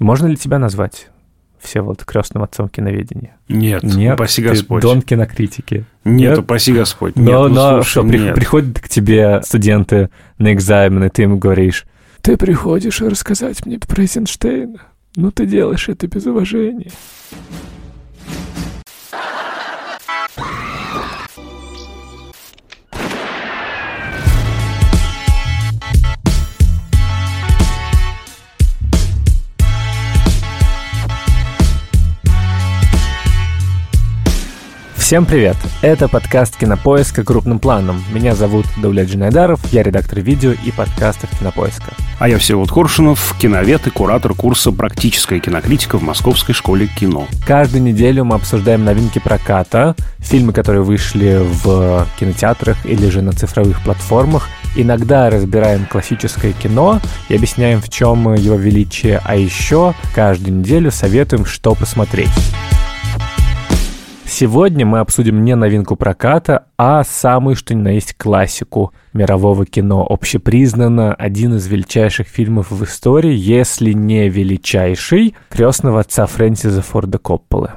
Можно ли тебя назвать? все вот крестным отцом киноведения. Нет, нет упаси Господь. Дон кинокритики. Нет, нет, упаси Господь. Нет, но, ну, но что, нет. приходят к тебе студенты на экзамены, ты им говоришь, ты приходишь рассказать мне про Эйзенштейна, но ты делаешь это без уважения. Всем привет! Это подкаст «Кинопоиска. Крупным планом». Меня зовут Давлет Джинайдаров, я редактор видео и подкастов «Кинопоиска». А я Всеволод Коршунов, киновед и куратор курса «Практическая кинокритика» в Московской школе кино. Каждую неделю мы обсуждаем новинки проката, фильмы, которые вышли в кинотеатрах или же на цифровых платформах, Иногда разбираем классическое кино и объясняем, в чем его величие, а еще каждую неделю советуем, что посмотреть. Сегодня мы обсудим не новинку проката, а самую что ни на есть классику мирового кино. Общепризнанно один из величайших фильмов в истории, если не величайший, крестного отца Фрэнсиса Форда Копполы.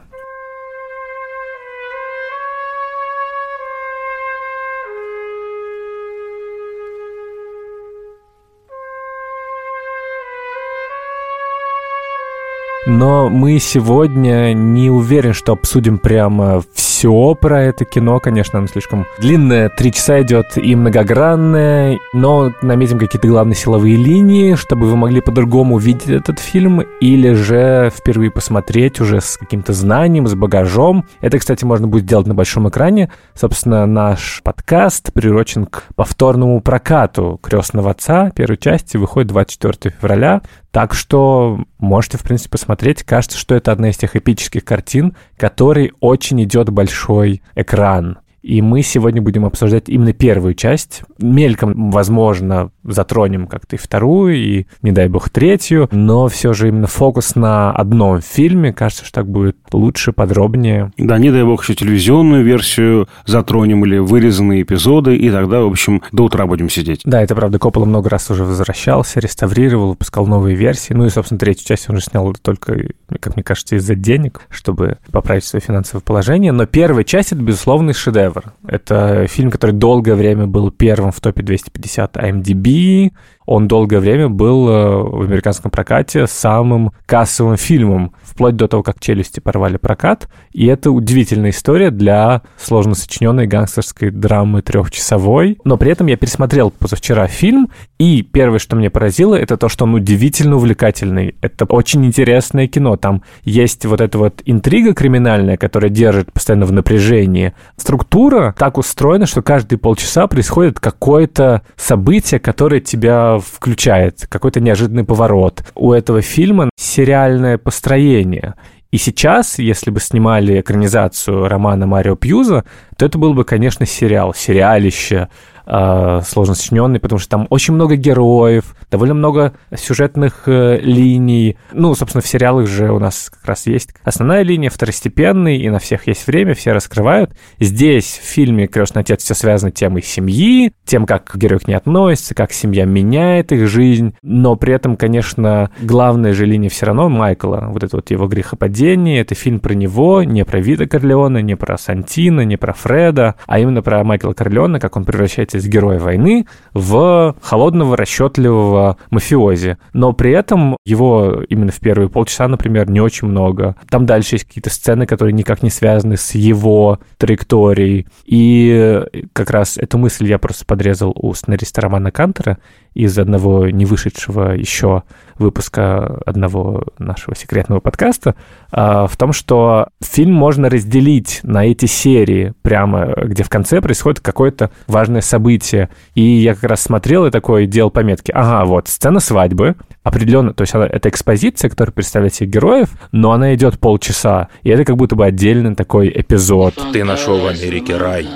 Но мы сегодня не уверен, что обсудим прямо все про это кино. Конечно, оно слишком длинное, три часа идет и многогранное, но наметим какие-то главные силовые линии, чтобы вы могли по-другому увидеть этот фильм или же впервые посмотреть уже с каким-то знанием, с багажом. Это, кстати, можно будет делать на большом экране. Собственно, наш подкаст приурочен к повторному прокату «Крестного отца». Первой части выходит 24 февраля. Так что можете, в принципе, посмотреть. Кажется, что это одна из тех эпических картин, которой очень идет большой экран. И мы сегодня будем обсуждать именно первую часть. Мельком, возможно, затронем как-то и вторую, и, не дай бог, третью, но все же именно фокус на одном фильме. Кажется, что так будет лучше, подробнее. Да, не дай бог, еще телевизионную версию затронем или вырезанные эпизоды, и тогда, в общем, до утра будем сидеть. Да, это правда. Коппола много раз уже возвращался, реставрировал, выпускал новые версии. Ну и, собственно, третью часть он же снял только, как мне кажется, из-за денег, чтобы поправить свое финансовое положение. Но первая часть — это, безусловно, шедевр шедевр. Это фильм, который долгое время был первым в топе 250 IMDb, он долгое время был э, в американском прокате самым кассовым фильмом, вплоть до того, как «Челюсти» порвали прокат. И это удивительная история для сложно сочиненной гангстерской драмы трехчасовой. Но при этом я пересмотрел позавчера фильм, и первое, что мне поразило, это то, что он удивительно увлекательный. Это очень интересное кино. Там есть вот эта вот интрига криминальная, которая держит постоянно в напряжении. Структура так устроена, что каждые полчаса происходит какое-то событие, которое тебя включает какой-то неожиданный поворот. У этого фильма сериальное построение. И сейчас, если бы снимали экранизацию романа Марио Пьюза, то это был бы, конечно, сериал, сериалище, э, сложно сочиненный, потому что там очень много героев, довольно много сюжетных э, линий. Ну, собственно, в сериалах же у нас как раз есть основная линия, второстепенный, и на всех есть время, все раскрывают. Здесь в фильме «Крестный отец» все связано темой семьи, тем, как герой к ней относится, как семья меняет их жизнь, но при этом, конечно, главная же линия все равно Майкла, вот это вот его грехопадение, это фильм про него, не про Вида Корлеона, не про Сантина, не про Фреда, а именно про Майкла Корлеона, как он превращается из героя войны в холодного, расчетливого мафиози. Но при этом его именно в первые полчаса, например, не очень много. Там дальше есть какие-то сцены, которые никак не связаны с его траекторией. И как раз эту мысль я просто подрезал у сценариста Романа Кантера из одного не вышедшего еще выпуска одного нашего секретного подкаста, а, в том, что фильм можно разделить на эти серии, прямо где в конце происходит какое-то важное событие. И я как раз смотрел и такой делал пометки. Ага, вот, сцена свадьбы, определенно, то есть она, это экспозиция, которая представляет себе героев, но она идет полчаса, и это как будто бы отдельный такой эпизод. Ты нашел в Америке рай.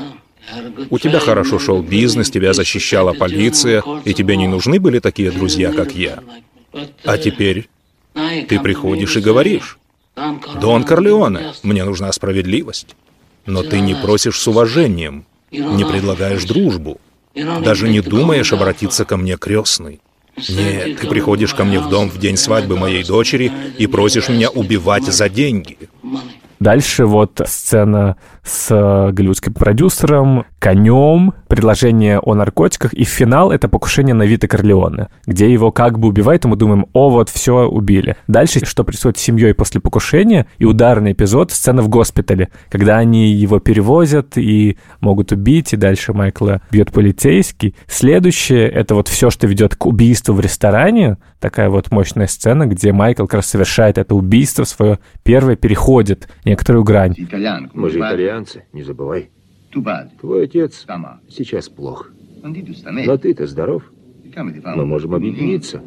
У тебя хорошо шел бизнес, тебя защищала полиция, и тебе не нужны были такие друзья, как я. А теперь ты приходишь и говоришь, «Дон Корлеоне, мне нужна справедливость». Но ты не просишь с уважением, не предлагаешь дружбу, даже не думаешь обратиться ко мне крестный. Нет, ты приходишь ко мне в дом в день свадьбы моей дочери и просишь меня убивать за деньги. Дальше вот сцена с э, голливудским продюсером, конем, предложение о наркотиках, и финал — это покушение на Вита Корлеоне, где его как бы убивают, и мы думаем, о, вот все, убили. Дальше, что происходит с семьей после покушения, и ударный эпизод, сцена в госпитале, когда они его перевозят и могут убить, и дальше Майкла бьет полицейский. Следующее — это вот все, что ведет к убийству в ресторане, такая вот мощная сцена, где Майкл как раз совершает это убийство свое первое, переходит некоторую грань. Мы же итальянцы, не забывай. Твой отец сейчас плох. Но ты-то здоров. Мы можем объединиться.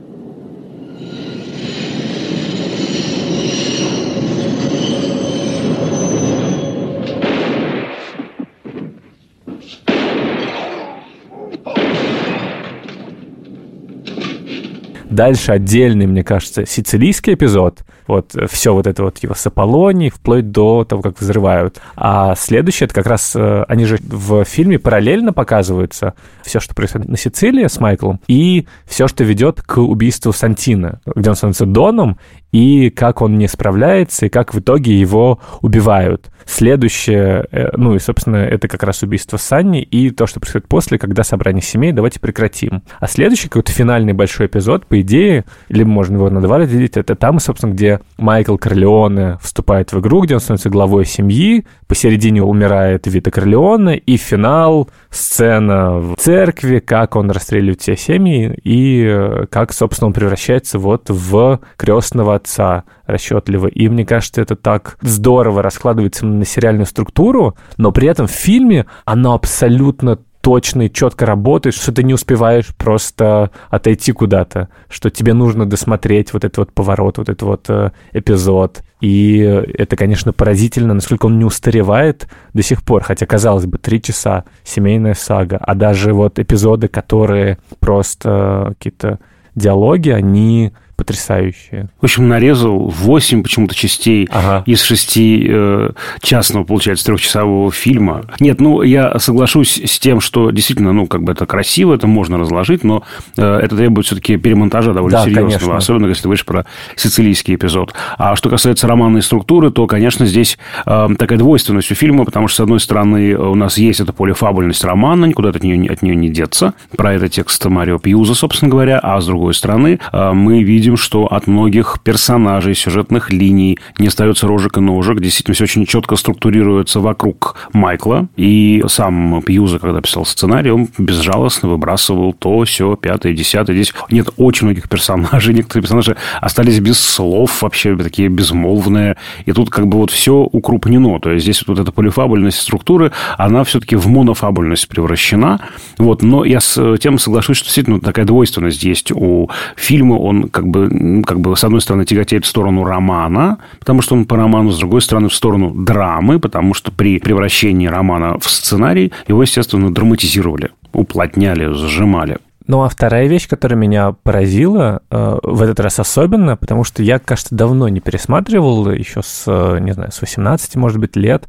Дальше отдельный, мне кажется, сицилийский эпизод. Вот все вот это вот его с Аполлонией, вплоть до того, как взрывают. А следующее, это как раз, э, они же в фильме параллельно показываются все, что происходит на Сицилии с Майклом, и все, что ведет к убийству Сантина, где он становится Доном, и как он не справляется, и как в итоге его убивают. Следующее, э, ну и, собственно, это как раз убийство Санни и то, что происходит после, когда собрание семей, давайте прекратим. А следующий какой-то финальный большой эпизод, по идее, либо можно его на два разделить, это там, собственно, где Майкл Корлеоне вступает в игру, где он становится главой семьи, посередине умирает Вита Корлеоне, и финал, сцена в церкви, как он расстреливает все семьи, и э, как, собственно, он превращается вот в крестного отца расчетливо. И мне кажется, это так здорово раскладывается на сериальную структуру, но при этом в фильме оно абсолютно точно и четко работает, что ты не успеваешь просто отойти куда-то, что тебе нужно досмотреть вот этот вот поворот, вот этот вот э, эпизод. И это, конечно, поразительно, насколько он не устаревает до сих пор, хотя, казалось бы, три часа семейная сага, а даже вот эпизоды, которые просто какие-то диалоги, они потрясающие. В общем, нарезал 8 почему-то частей ага. из 6 э, частного, получается, трехчасового фильма. Нет, ну, я соглашусь с тем, что действительно, ну, как бы это красиво, это можно разложить, но э, это требует все-таки перемонтажа довольно да, серьезного, конечно. особенно если ты говоришь про сицилийский эпизод. А что касается романной структуры, то, конечно, здесь э, такая двойственность у фильма, потому что, с одной стороны, у нас есть эта полифабульность романа, никуда от нее, от нее не деться. Про это текст Марио Пьюза, собственно говоря. А с другой стороны, э, мы видим видим, что от многих персонажей, сюжетных линий не остается рожек и ножек. Действительно, все очень четко структурируется вокруг Майкла. И сам Пьюза, когда писал сценарий, он безжалостно выбрасывал то, все, пятое, десятое. Здесь нет очень многих персонажей. Некоторые персонажи остались без слов, вообще такие безмолвные. И тут как бы вот все укрупнено. То есть здесь вот эта полифабульность структуры, она все-таки в монофабульность превращена. Вот. Но я с тем соглашусь, что действительно такая двойственность есть у фильма. Он как бы как бы, с одной стороны, тяготеет в сторону романа, потому что он по роману, с другой стороны, в сторону драмы, потому что при превращении романа в сценарий его, естественно, драматизировали, уплотняли, сжимали. Ну, а вторая вещь, которая меня поразила, э, в этот раз особенно, потому что я, кажется, давно не пересматривал, еще с, э, не знаю, с 18, может быть, лет.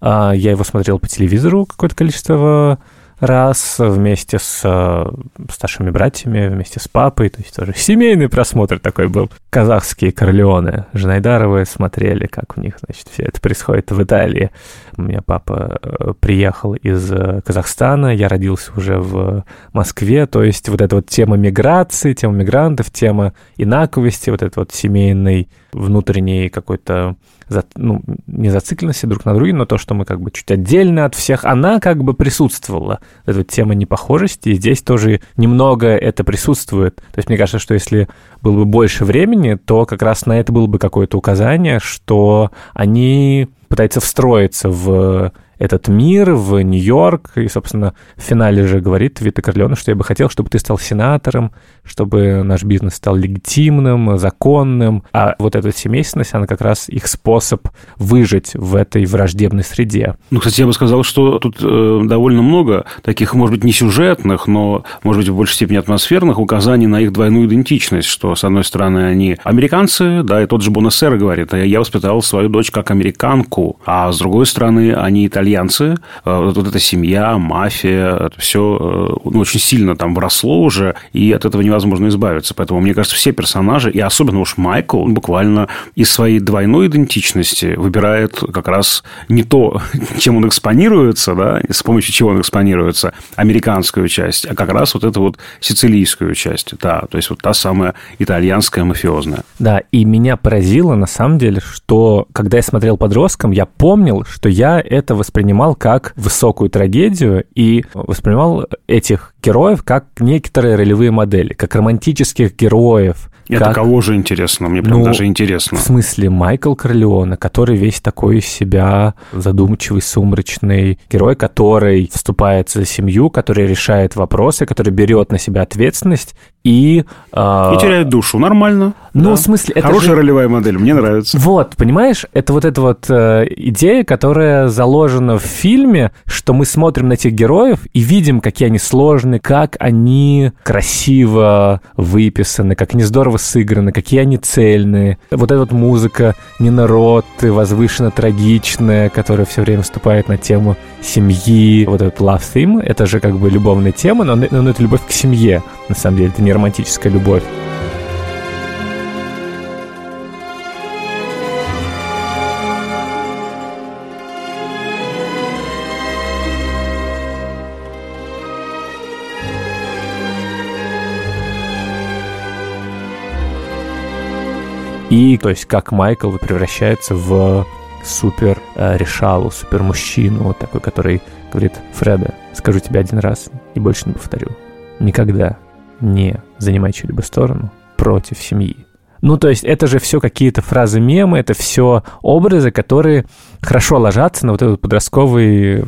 Э, я его смотрел по телевизору какое-то количество раз вместе с э, старшими братьями, вместе с папой, то есть тоже семейный просмотр такой был. Казахские Корлеоны, Жнайдаровы смотрели, как у них, значит, все это происходит в Италии. У меня папа э, приехал из э, Казахстана, я родился уже в Москве, то есть вот эта вот тема миграции, тема мигрантов, тема инаковости, вот этот вот семейный внутренний какой-то ну, не зацикленности друг на друге, но то, что мы как бы чуть отдельно от всех, она как бы присутствовала. Эта тема непохожести, и здесь тоже немного это присутствует. То есть мне кажется, что если было бы больше времени, то как раз на это было бы какое-то указание, что они пытаются встроиться в этот мир в Нью-Йорк. И, собственно, в финале же говорит Вита Корлеоне, что я бы хотел, чтобы ты стал сенатором, чтобы наш бизнес стал легитимным, законным. А вот эта семейственность, она как раз их способ выжить в этой враждебной среде. Ну, кстати, я бы сказал, что тут э, довольно много таких, может быть, не сюжетных, но, может быть, в большей степени атмосферных указаний на их двойную идентичность, что, с одной стороны, они американцы, да, и тот же Бонасер говорит, я воспитал свою дочь как американку, а с другой стороны, они итальянцы, итальянцы, вот, вот эта семья, мафия, это все ну, очень сильно там вросло уже, и от этого невозможно избавиться. Поэтому, мне кажется, все персонажи, и особенно уж Майкл, он буквально из своей двойной идентичности выбирает как раз не то, чем он экспонируется, да, с помощью чего он экспонируется, американскую часть, а как раз вот эту вот сицилийскую часть, да, то есть вот та самая итальянская мафиозная. Да, и меня поразило на самом деле, что когда я смотрел подростком, я помнил, что я это воспринимал как высокую трагедию и воспринимал этих героев как некоторые ролевые модели, как романтических героев, это как... кого же интересно? Мне прям ну, даже интересно. В смысле, Майкл Корлеоне, который весь такой из себя задумчивый, сумрачный герой, который вступает за семью, который решает вопросы, который берет на себя ответственность и... Э... И теряет душу. Нормально. Ну, да. в смысле... Это Хорошая же... ролевая модель, мне нравится. Вот, понимаешь, это вот эта вот э, идея, которая заложена в фильме, что мы смотрим на этих героев и видим, какие они сложные, как они красиво выписаны, как они здорово сыграны, какие они цельные. Вот эта вот музыка не народ, возвышенно трагичная, которая все время вступает на тему семьи. Вот этот love theme, это же как бы любовная тема, но, но это любовь к семье, на самом деле, это не романтическая любовь. И, то есть, как Майкл превращается в супер э, решалу, супер мужчину, вот такой, который говорит, Фреда, скажу тебе один раз и больше не повторю. Никогда не занимай чью-либо сторону против семьи. Ну, то есть это же все какие-то фразы мемы, это все образы, которые хорошо ложатся на вот этот подростковый э,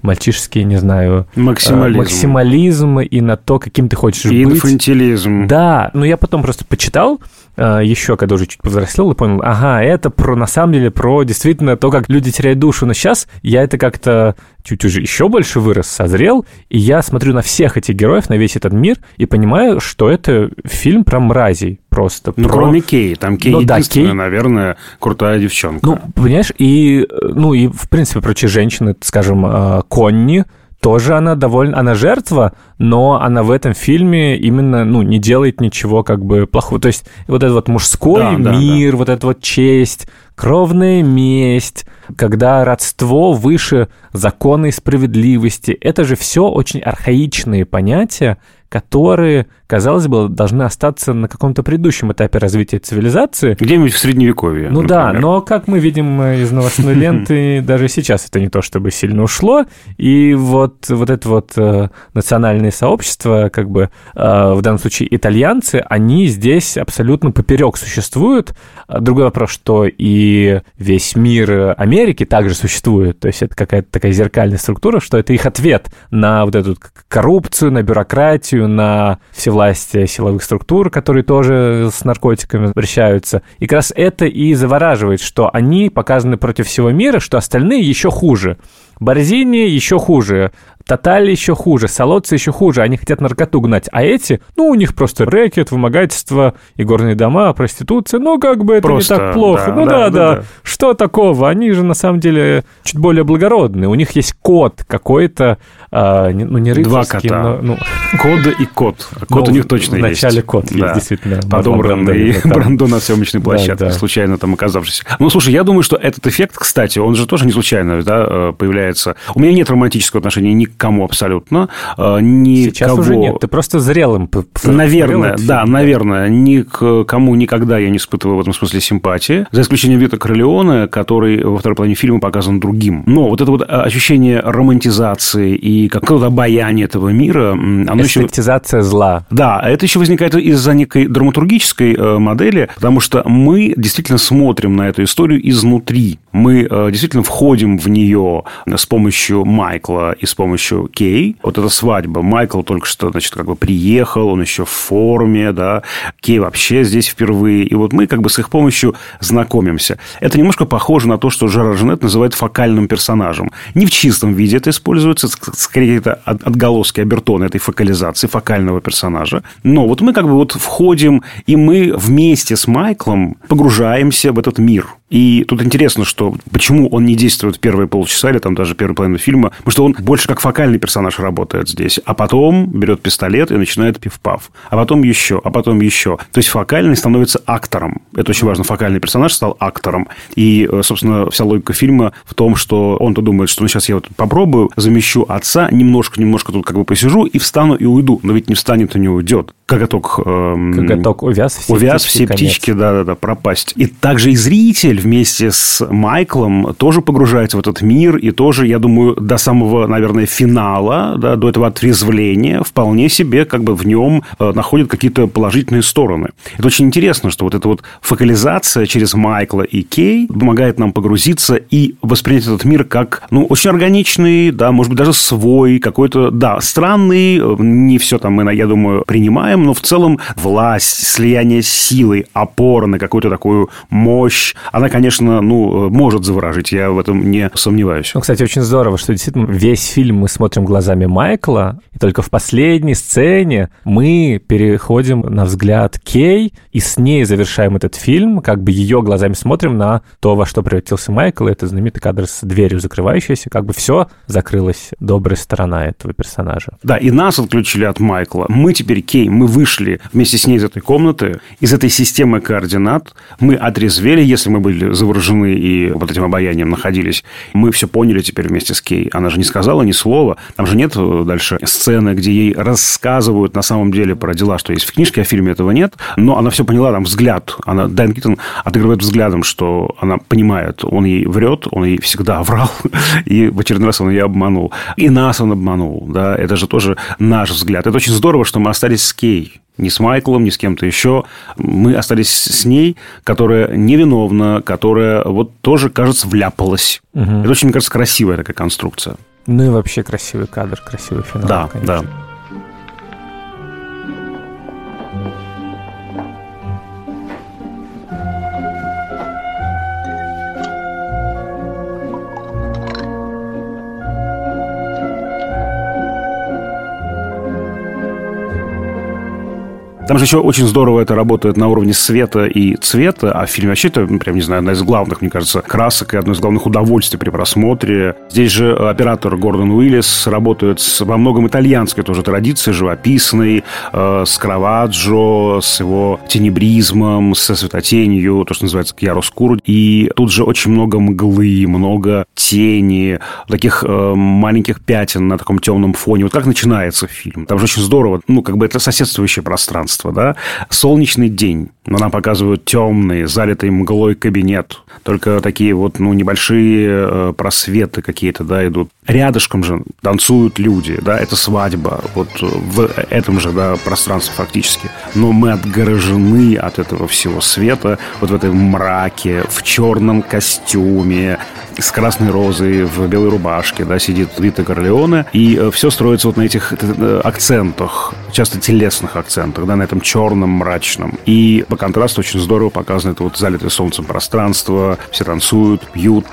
мальчишеский, не знаю... Э, максимализм. Максимализм и на то, каким ты хочешь и быть. инфантилизм. Да, но я потом просто почитал, еще когда уже чуть повзрослел, и понял, ага, это про, на самом деле, про действительно то, как люди теряют душу. Но сейчас я это как-то чуть уже еще больше вырос, созрел, и я смотрю на всех этих героев, на весь этот мир, и понимаю, что это фильм про мразей просто. Ну, про... кроме Кей, там Кей ну, единственная, да, Кей... наверное, крутая девчонка. Ну, понимаешь, и, ну, и, в принципе, прочие женщины, скажем, э, Конни, тоже она довольно... Она жертва, но она в этом фильме именно, ну, не делает ничего как бы плохого. То есть вот этот вот мужской да, мир, да, да. вот эта вот честь, кровная месть, когда родство выше закона и справедливости. Это же все очень архаичные понятия, которые, казалось бы, должны остаться на каком-то предыдущем этапе развития цивилизации. Где-нибудь в Средневековье. Ну например. да, но как мы видим из новостной ленты, даже сейчас это не то чтобы сильно ушло. И вот, вот это вот э, национальное сообщество, как бы э, в данном случае итальянцы, они здесь абсолютно поперек существуют. Другой вопрос, что и весь мир Америки также существует. То есть это какая-то такая зеркальная структура, что это их ответ на вот эту коррупцию, на бюрократию, на всевластие силовых структур, которые тоже с наркотиками обращаются. И как раз это и завораживает, что они показаны против всего мира, что остальные еще хуже. Борзини еще хуже, Тоталь еще хуже, Солодцы еще хуже, они хотят наркоту гнать, а эти, ну, у них просто рэкет, вымогательство, и горные дома, проституция, ну, как бы это просто, не так плохо. Да, ну, да, да, да, да, что такого, они же, на самом деле, чуть более благородные, у них есть код какой-то, а, ну, не рыцарский, Два кота. но... Ну... Кода и кот. Кот ну, у них точно есть. В начале кот да. есть, действительно. Подобранный Брандо на съемочной площадке, да, да. случайно там оказавшийся. Ну, слушай, я думаю, что этот эффект, кстати, он же тоже не случайно да, э, появляется. У меня нет романтического отношения ни к кому абсолютно. Э, никого... Сейчас уже нет, ты просто зрелым. Наверное, да, наверное. Ни к кому никогда я не испытывал в этом смысле симпатии. За исключением Вита Королеона, который во второй половине фильма показан другим. Но вот это вот ощущение романтизации и какое-то обаяние этого мира, оно Эстетизация еще... зла. Да, это еще возникает из-за некой драматургической э, модели, потому что мы действительно смотрим на эту историю изнутри. Мы э, действительно входим в нее с помощью Майкла и с помощью Кей. Вот эта свадьба. Майкл только что, значит, как бы приехал, он еще в форме, да. Кей вообще здесь впервые. И вот мы как бы с их помощью знакомимся. Это немножко похоже на то, что Жерар Женет называет фокальным персонажем. Не в чистом виде это используется, скорее это отголоски обертона этой фокализации, фокального персонажа. Но вот мы как бы вот входим, и мы вместе с Майклом погружаемся в этот мир. И тут интересно, что почему он не действует в первые полчаса или там даже первую половину фильма, потому что он больше как фокальный персонаж работает здесь, а потом берет пистолет и начинает пив-пав, а потом еще, а потом еще. То есть фокальный становится актором. Это очень важно. Фокальный персонаж стал актором. И, э, собственно, вся логика фильма в том, что он-то думает, что ну сейчас я вот попробую, замещу отца, немножко-немножко тут как бы посижу и встану и уйду. Но ведь не встанет и не уйдет. Коготок... Эм, Коготок увяз, все увяз, птички, все птички, да-да-да, пропасть. И также и зритель вместе с Майклом тоже погружается в этот мир, и тоже, я думаю, до самого, наверное, финала, да, до этого отрезвления, вполне себе как бы в нем э, находит какие-то положительные стороны. Это очень интересно, что вот эта вот фокализация через Майкла и Кей помогает нам погрузиться и воспринять этот мир как, ну, очень органичный, да, может быть, даже свой, какой-то, да, странный, э, не все там мы, я думаю, принимаем, но в целом власть, слияние с силой, опора на какую-то такую мощь, она, конечно, ну, может заворожить, я в этом не сомневаюсь. Ну, кстати, очень здорово, что действительно весь фильм мы смотрим глазами Майкла, и только в последней сцене мы переходим на взгляд Кей, и с ней завершаем этот фильм, как бы ее глазами смотрим на то, во что превратился Майкл, это знаменитый кадр с дверью закрывающейся, как бы все закрылась добрая сторона этого персонажа. Да, и нас отключили от Майкла. Мы теперь Кей, мы вышли вместе с ней из этой комнаты, из этой системы координат, мы отрезвели, если мы были заворожены и вот этим обаянием находились, мы все поняли теперь вместе с Кей. Она же не сказала ни слова, там же нет э, дальше сцены, где ей рассказывают на самом деле про дела, что есть в книжке, а в фильме этого нет, но она все поняла, там взгляд, она, Дайан Киттон отыгрывает взглядом, что она понимает, он ей врет, он ей всегда врал, и в очередной раз он ее обманул. И нас он обманул, да, это же тоже наш взгляд. Это очень здорово, что мы остались с Кей, ни с Майклом, ни с кем-то еще. Мы остались с ней, которая невиновна, которая вот тоже, кажется, вляпалась. Угу. Это очень, мне кажется, красивая такая конструкция. Ну и вообще красивый кадр, красивый финал. Да, конечно. да. Там же еще очень здорово это работает на уровне света и цвета, а в фильме вообще это, ну, прям, не знаю, одна из главных, мне кажется, красок и одно из главных удовольствий при просмотре. Здесь же оператор Гордон Уиллис работает с, во многом итальянской тоже традиции, живописной, э, с Караваджо, с его тенебризмом, со светотенью, то, что называется кьяроскур. И тут же очень много мглы, много тени, таких э, маленьких пятен на таком темном фоне. Вот как начинается фильм. Там же очень здорово, ну, как бы это соседствующее пространство пространство, да, солнечный день, но нам показывают темный, залитый мглой кабинет, только такие вот, ну, небольшие э, просветы какие-то, да, идут. Рядышком же танцуют люди, да, это свадьба, вот в этом же, да, пространстве фактически. Но мы отгорожены от этого всего света, вот в этом мраке, в черном костюме, с красной розой в белой рубашке, да, сидит Вита Корлеоне, и э, все строится вот на этих э, акцентах, часто телесных акцентах, да, на этом черном, мрачном. И по контрасту очень здорово показано это вот залитое солнцем пространство, все танцуют, пьют.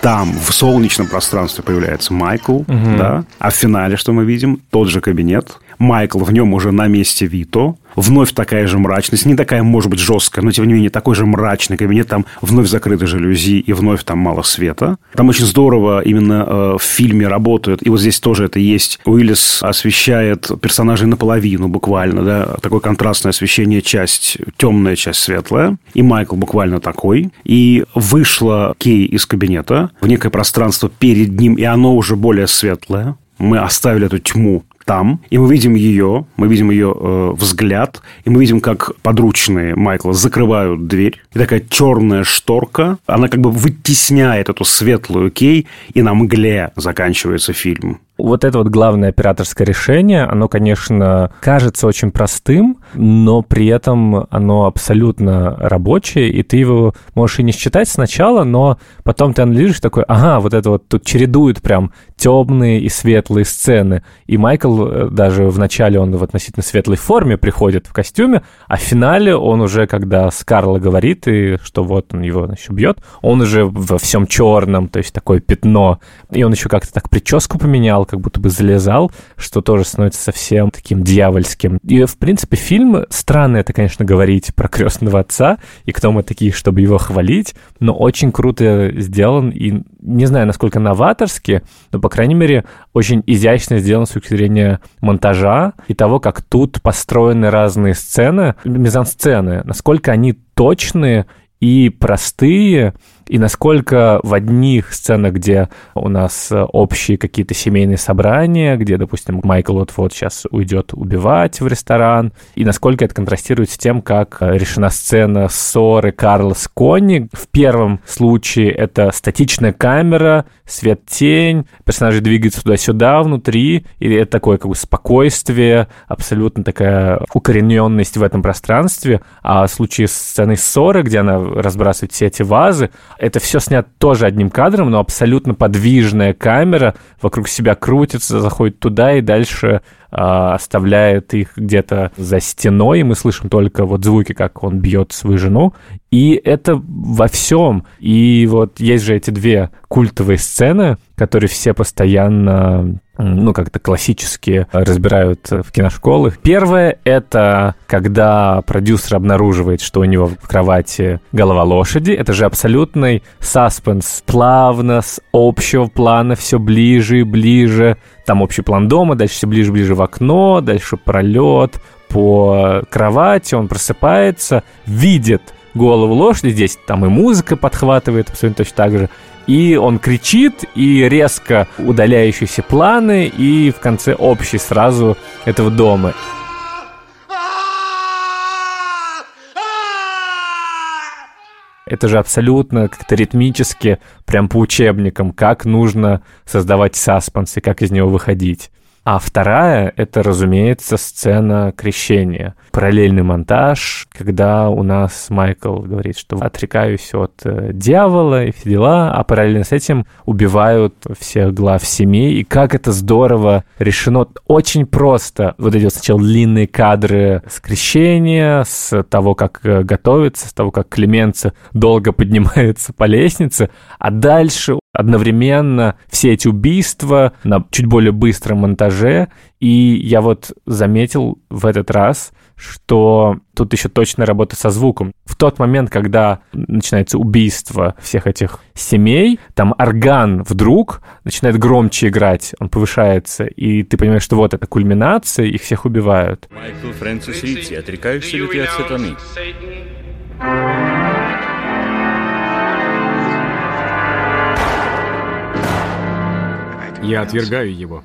Там, в солнечном пространстве появляется Майкл, угу. да, а в финале что мы видим? Тот же кабинет, Майкл в нем уже на месте Вито, Вновь такая же мрачность, не такая, может быть, жесткая, но, тем не менее, такой же мрачный кабинет. Там вновь закрыты жалюзи, и вновь там мало света. Там очень здорово именно э, в фильме работают. И вот здесь тоже это есть. Уиллис освещает персонажей наполовину буквально, да, такое контрастное освещение, часть темная, часть светлая. И Майкл буквально такой. И вышла Кей из кабинета в некое пространство перед ним, и оно уже более светлое мы оставили эту тьму там, и мы видим ее, мы видим ее э, взгляд, и мы видим, как подручные Майкла закрывают дверь, и такая черная шторка, она как бы вытесняет эту светлую кей, и на мгле заканчивается фильм. Вот это вот главное операторское решение, оно, конечно, кажется очень простым, но при этом оно абсолютно рабочее, и ты его можешь и не считать сначала, но потом ты анализируешь такой, ага, вот это вот тут чередуют прям темные и светлые сцены. И Майкл э, даже в начале он в относительно светлой форме приходит в костюме, а в финале он уже, когда Скарла говорит, и что вот он его еще бьет, он уже во всем черном, то есть такое пятно. И он еще как-то так прическу поменял, одеяло как будто бы залезал, что тоже становится совсем таким дьявольским. И, в принципе, фильм, странно это, конечно, говорить про крестного отца, и кто мы такие, чтобы его хвалить, но очень круто сделан, и не знаю, насколько новаторски, но, по крайней мере, очень изящно сделан с точки зрения монтажа и того, как тут построены разные сцены, мизансцены, насколько они точные и простые, и насколько в одних сценах, где у нас э, общие какие-то семейные собрания, где, допустим, Майкл вот сейчас уйдет убивать в ресторан, и насколько это контрастирует с тем, как э, решена сцена ссоры Карла с Конни. В первом случае это статичная камера, свет-тень, персонажи двигаются туда-сюда внутри, и это такое как бы спокойствие, абсолютно такая укорененность в этом пространстве. А в случае сцены ссоры, где она разбрасывает все эти вазы, это все снято тоже одним кадром, но абсолютно подвижная камера вокруг себя крутится, заходит туда и дальше оставляет их где-то за стеной, и мы слышим только вот звуки, как он бьет свою жену. И это во всем. И вот есть же эти две культовые сцены, которые все постоянно ну, как-то классически разбирают в киношколах. Первое — это когда продюсер обнаруживает, что у него в кровати голова лошади. Это же абсолютный саспенс. Плавно, с общего плана, все ближе и ближе. Там общий план дома, дальше все ближе и ближе в окно, дальше пролет по кровати, он просыпается, видит голову лошади, здесь там и музыка подхватывает абсолютно точно так же, и он кричит, и резко удаляющиеся планы, и в конце общий сразу этого дома. Это же абсолютно как-то ритмически, прям по учебникам, как нужно создавать саспенс и как из него выходить. А вторая — это, разумеется, сцена крещения. Параллельный монтаж, когда у нас Майкл говорит, что отрекаюсь от э, дьявола и все дела, а параллельно с этим убивают всех глав семей. И как это здорово решено. Очень просто. Вот эти вот сначала длинные кадры с крещения, с того, как э, готовится, с того, как Клеменца долго поднимается по лестнице, а дальше одновременно все эти убийства на чуть более быстром монтаже. И я вот заметил в этот раз, что тут еще точная работа со звуком. В тот момент, когда начинается убийство всех этих семей, там орган вдруг начинает громче играть, он повышается, и ты понимаешь, что вот это кульминация, их всех убивают. Майкл Фрэнсис Ритси, отрекаешься ли ты от сатаны? Я отвергаю его.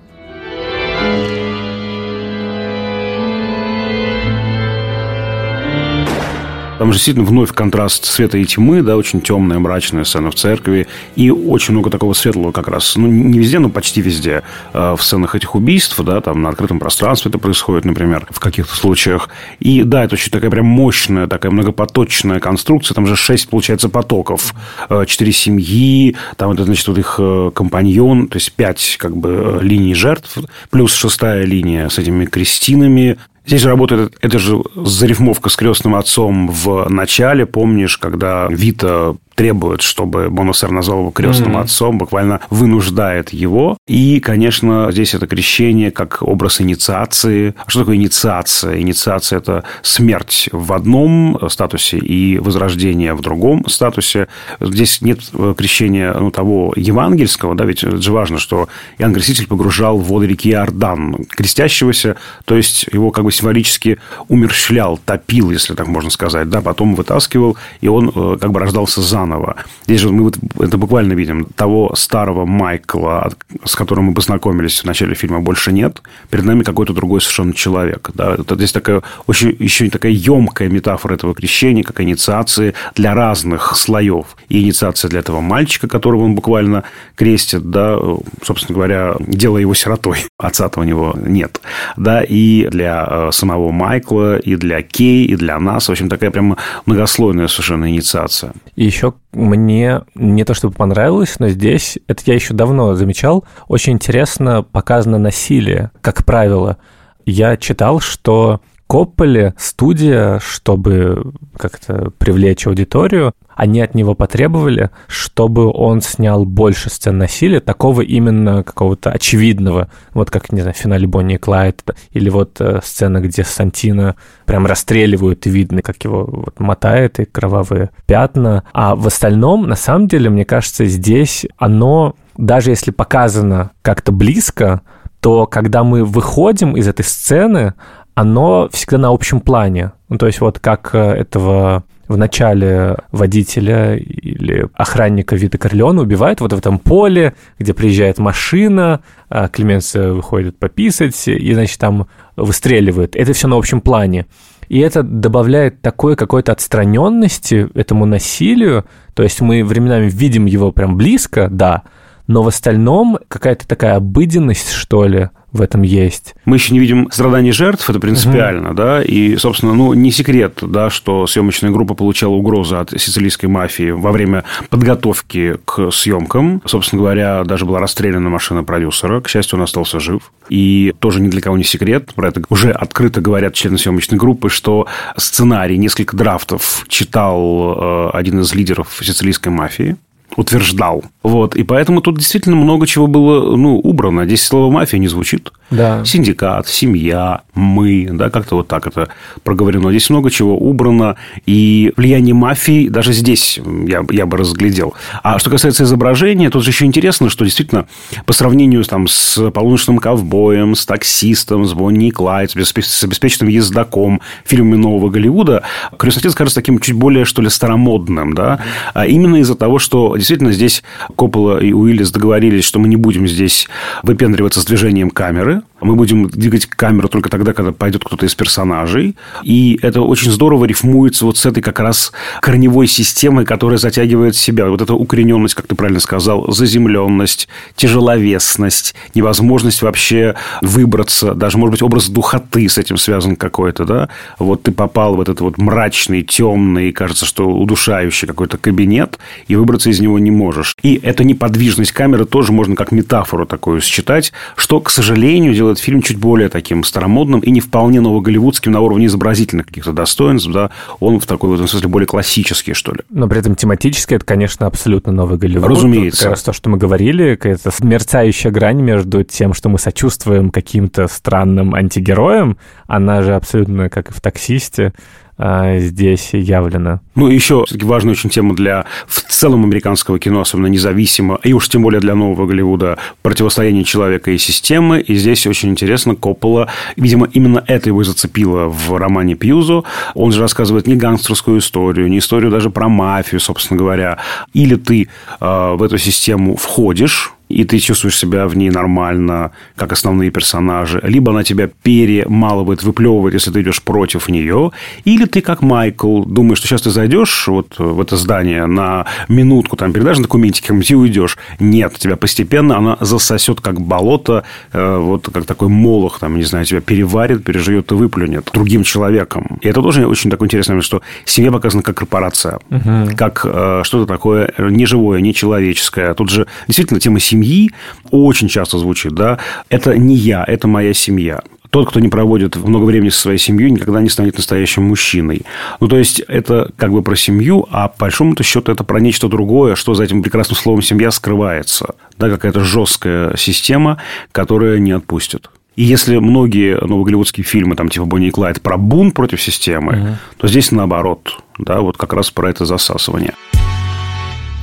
Там же действительно вновь контраст света и тьмы, да, очень темная, мрачная сцена в церкви. И очень много такого светлого как раз. Ну, не везде, но почти везде. Э, в сценах этих убийств, да, там на открытом пространстве это происходит, например, в каких-то случаях. И да, это очень такая прям мощная, такая многопоточная конструкция. Там же шесть, получается, потоков. Э, четыре семьи, там это, значит, вот их э, компаньон, то есть пять, как бы, линий жертв, плюс шестая линия с этими крестинами, Здесь работает это же зарифмовка с крестным отцом в начале. Помнишь, когда Вита требует, чтобы Бонусер назвал его крестным mm-hmm. отцом, буквально вынуждает его. И, конечно, здесь это крещение как образ инициации. А что такое инициация? Инициация – это смерть в одном статусе и возрождение в другом статусе. Здесь нет крещения ну, того евангельского, да, ведь это же важно, что Иоанн Креститель погружал в воды реки Иордан крестящегося, то есть его как бы символически умерщвлял, топил, если так можно сказать, да, потом вытаскивал, и он э, как бы рождался заново заново. Здесь же мы вот это буквально видим. Того старого Майкла, с которым мы познакомились в начале фильма, больше нет. Перед нами какой-то другой совершенно человек. Да? Здесь такая очень еще такая емкая метафора этого крещения, как инициации для разных слоев. И инициация для этого мальчика, которого он буквально крестит, да, собственно говоря, делая его сиротой. Отца-то у него нет. Да, и для э, самого Майкла, и для Кей, и для нас. В общем, такая прямо многослойная совершенно инициация. И еще мне не то чтобы понравилось, но здесь, это я еще давно замечал, очень интересно показано насилие, как правило. Я читал, что Копполе студия, чтобы как-то привлечь аудиторию, они от него потребовали, чтобы он снял больше сцен насилия, такого именно какого-то очевидного, вот как, не знаю, в финале Бонни и Клайд, или вот э, сцена, где Сантина прям расстреливают, и видно, как его вот мотает, и кровавые пятна. А в остальном, на самом деле, мне кажется, здесь оно, даже если показано как-то близко, то когда мы выходим из этой сцены, оно всегда на общем плане. Ну, то есть вот как э, этого в начале водителя или охранника Вита Корлеона убивают вот в этом поле, где приезжает машина, а Клеменс выходит пописать, и, значит, там выстреливают. Это все на общем плане. И это добавляет такой какой-то отстраненности этому насилию. То есть мы временами видим его прям близко, да, но в остальном какая-то такая обыденность, что ли, в этом есть. Мы еще не видим страданий жертв, это принципиально, угу. да, и, собственно, ну, не секрет, да, что съемочная группа получала угрозы от сицилийской мафии во время подготовки к съемкам. Собственно говоря, даже была расстреляна машина продюсера, к счастью, он остался жив. И тоже ни для кого не секрет, про это уже открыто говорят члены съемочной группы, что сценарий, несколько драфтов читал э, один из лидеров сицилийской мафии, утверждал. Вот. И поэтому тут действительно много чего было ну, убрано. Здесь слово «мафия» не звучит. Да. Синдикат, семья, мы, да, как-то вот так это проговорено. Здесь много чего убрано. И влияние мафии даже здесь я, я бы разглядел. А что касается изображения, тут же еще интересно, что действительно по сравнению там, с полуночным ковбоем, с таксистом, с Бонни и Клайд, с обеспеченным ездаком, фильмами нового Голливуда, «Крестный отец» кажется таким чуть более, что ли, старомодным. Да? А именно из-за того, что действительно здесь Коппола и Уиллис договорились, что мы не будем здесь выпендриваться с движением камеры, мы будем двигать камеру только тогда, когда пойдет кто-то из персонажей. И это очень здорово рифмуется вот с этой как раз корневой системой, которая затягивает себя. Вот эта укорененность, как ты правильно сказал, заземленность, тяжеловесность, невозможность вообще выбраться. Даже, может быть, образ духоты с этим связан какой-то, да? Вот ты попал в этот вот мрачный, темный, кажется, что удушающий какой-то кабинет, и выбраться из него не можешь. И эту неподвижность камеры тоже можно как метафору такую считать, что, к сожалению, делает фильм чуть более таким старомодным и не вполне новоголливудским на уровне изобразительных каких-то достоинств, да, он в такой в этом смысле более классический, что ли. Но при этом тематически это, конечно, абсолютно новый Голливуд. Разумеется. Это как раз то, что мы говорили, какая-то мерцающая грань между тем, что мы сочувствуем каким-то странным антигероям, она же абсолютно, как и в «Таксисте», здесь явлено. Ну, еще важная очень тема для в целом американского кино, особенно независимо, и уж тем более для нового Голливуда, противостояние человека и системы. И здесь очень интересно, Коппола, видимо, именно это его зацепило в романе Пьюзо. Он же рассказывает не гангстерскую историю, не историю даже про мафию, собственно говоря. Или ты э, в эту систему входишь, и ты чувствуешь себя в ней нормально, как основные персонажи, либо она тебя перемалывает, выплевывает, если ты идешь против нее, или ты, как Майкл, думаешь, что сейчас ты зайдешь вот в это здание на минутку, там передашь документики и уйдешь. Нет, тебя постепенно она засосет, как болото, э, вот как такой молох, там, не знаю, тебя переварит, переживет и выплюнет другим человеком. И это тоже очень такое интересное, что семья показана как корпорация, угу. как э, что-то такое неживое, нечеловеческое. Тут же действительно тема семьи семьи очень часто звучит, да, это не я, это моя семья тот, кто не проводит много времени со своей семьей, никогда не станет настоящим мужчиной. Ну, то есть, это как бы про семью, а по большому счету это про нечто другое, что за этим прекрасным словом «семья» скрывается. Да, какая-то жесткая система, которая не отпустит. И если многие новоголливудские фильмы, там, типа Бонни и Клайд, про бунт против системы, угу. то здесь наоборот. Да, вот как раз про это засасывание.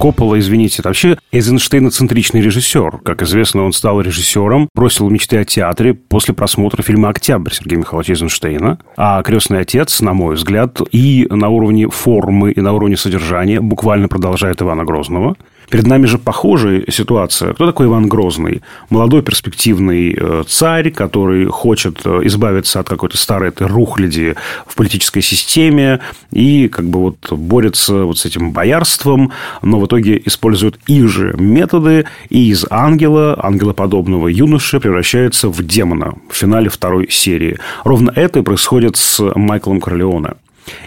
Коппола, извините, это вообще Эйзенштейн-центричный режиссер. Как известно, он стал режиссером, бросил мечты о театре после просмотра фильма «Октябрь» Сергея Михайловича Эйзенштейна. А «Крестный отец», на мой взгляд, и на уровне формы, и на уровне содержания буквально продолжает Ивана Грозного. Перед нами же похожая ситуация. Кто такой Иван Грозный? Молодой перспективный э, царь, который хочет э, избавиться от какой-то старой этой рухляди в политической системе и как бы вот борется вот с этим боярством, но в итоге использует их же методы и из ангела, ангелоподобного юноши превращается в демона в финале второй серии. Ровно это и происходит с Майклом Корлеоне.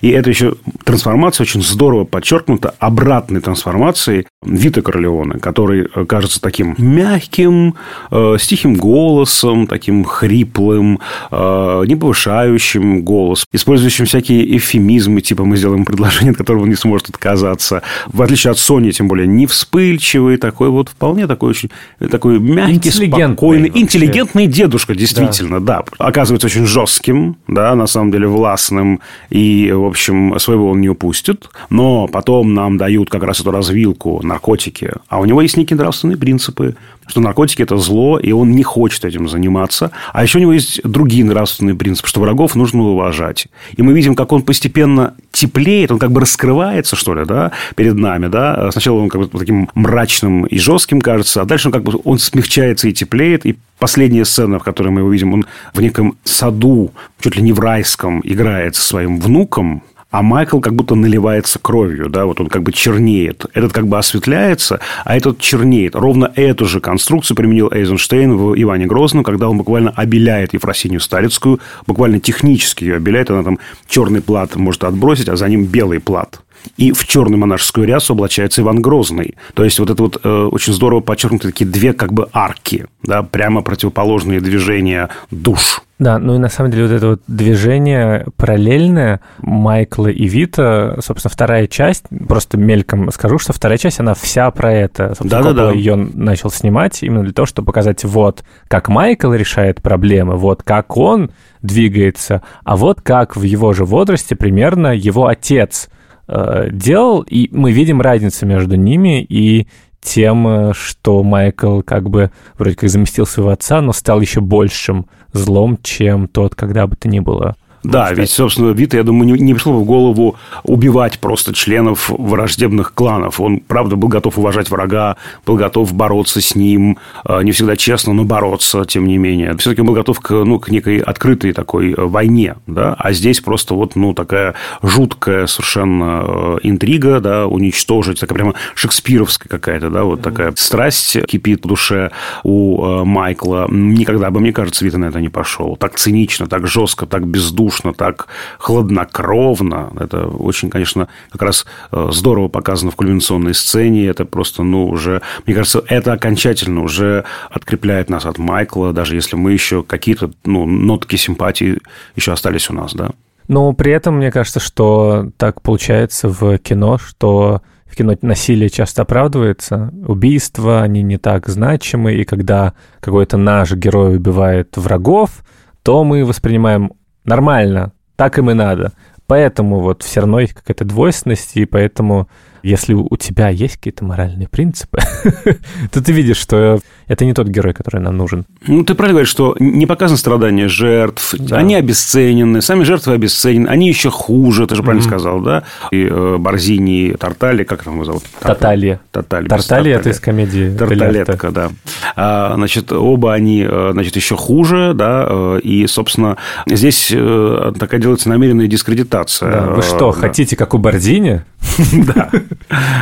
И это еще трансформация очень здорово подчеркнута обратной трансформацией Вита Корлеоне, который э, кажется таким мягким, э, с тихим голосом, таким хриплым, э, не повышающим голос, использующим всякие эвфемизмы, типа мы сделаем предложение, от которого он не сможет отказаться. В отличие от Сони, тем более, не вспыльчивый, такой вот вполне такой очень такой мягкий, спокойный, вообще. интеллигентный дедушка, действительно, да. да. Оказывается очень жестким, да, на самом деле властным и в общем, своего он не упустит. Но потом нам дают как раз эту развилку наркотики. А у него есть некие нравственные принципы, что наркотики – это зло, и он не хочет этим заниматься. А еще у него есть другие нравственные принципы, что врагов нужно уважать. И мы видим, как он постепенно теплеет, он как бы раскрывается, что ли, да, перед нами, да. Сначала он как бы таким мрачным и жестким кажется, а дальше он как бы он смягчается и теплеет, и последняя сцена, в которой мы его видим, он в неком саду, чуть ли не в райском, играет со своим внуком, а Майкл как будто наливается кровью, да, вот он как бы чернеет. Этот как бы осветляется, а этот чернеет. Ровно эту же конструкцию применил Эйзенштейн в Иване Грозном, когда он буквально обеляет Ефросинью Старицкую, буквально технически ее обеляет, она там черный плат может отбросить, а за ним белый плат и в черную монашескую рясу облачается Иван Грозный. То есть, вот это вот э, очень здорово подчеркнуты такие две как бы арки, да, прямо противоположные движения душ. Да, ну и на самом деле вот это вот движение параллельное Майкла и Вита, собственно, вторая часть, просто мельком скажу, что вторая часть, она вся про это. Да, да, да. ее начал снимать именно для того, чтобы показать вот как Майкл решает проблемы, вот как он двигается, а вот как в его же возрасте примерно его отец э, делал, и мы видим разницу между ними, и тем, э, что Майкл как бы вроде как заместил своего отца, но стал еще большим злом, чем тот, когда бы то ни было. Да, ведь, собственно, Вита, я думаю, не, не пришло бы в голову убивать просто членов враждебных кланов. Он, правда, был готов уважать врага, был готов бороться с ним. А, не всегда честно, но бороться, тем не менее. Все-таки он был готов к, ну, к некой открытой такой э, войне. Да? А здесь просто вот ну, такая жуткая совершенно э, интрига, да, уничтожить. Такая прямо шекспировская какая-то, да, вот такая страсть кипит в душе у э, Майкла. Никогда бы, мне кажется, Вита на это не пошел. Так цинично, так жестко, так бездушно равнодушно, так хладнокровно. Это очень, конечно, как раз э, здорово показано в кульминационной сцене. Это просто, ну, уже, мне кажется, это окончательно уже открепляет нас от Майкла, даже если мы еще какие-то, ну, нотки симпатии еще остались у нас, да. Но при этом, мне кажется, что так получается в кино, что в кино насилие часто оправдывается, убийства, они не так значимы, и когда какой-то наш герой убивает врагов, то мы воспринимаем нормально, так им и надо. Поэтому вот все равно есть какая-то двойственность, и поэтому если у тебя есть какие-то моральные принципы, то ты видишь, что это не тот герой, который нам нужен. Ну, ты правильно говоришь, что не показано страдания жертв, да. они обесценены, сами жертвы обесценены, они еще хуже, ты же правильно mm-hmm. сказал, да? И э, Борзини, Тартали, как там его зовут? Таталья. Таталья. Тартали – это из комедии. Тарталетка, да. А, значит, оба они, э, значит, еще хуже, да, э, и, собственно, здесь э, такая делается намеренная дискредитация. Да, вы что, да. хотите, как у Борзини? Да.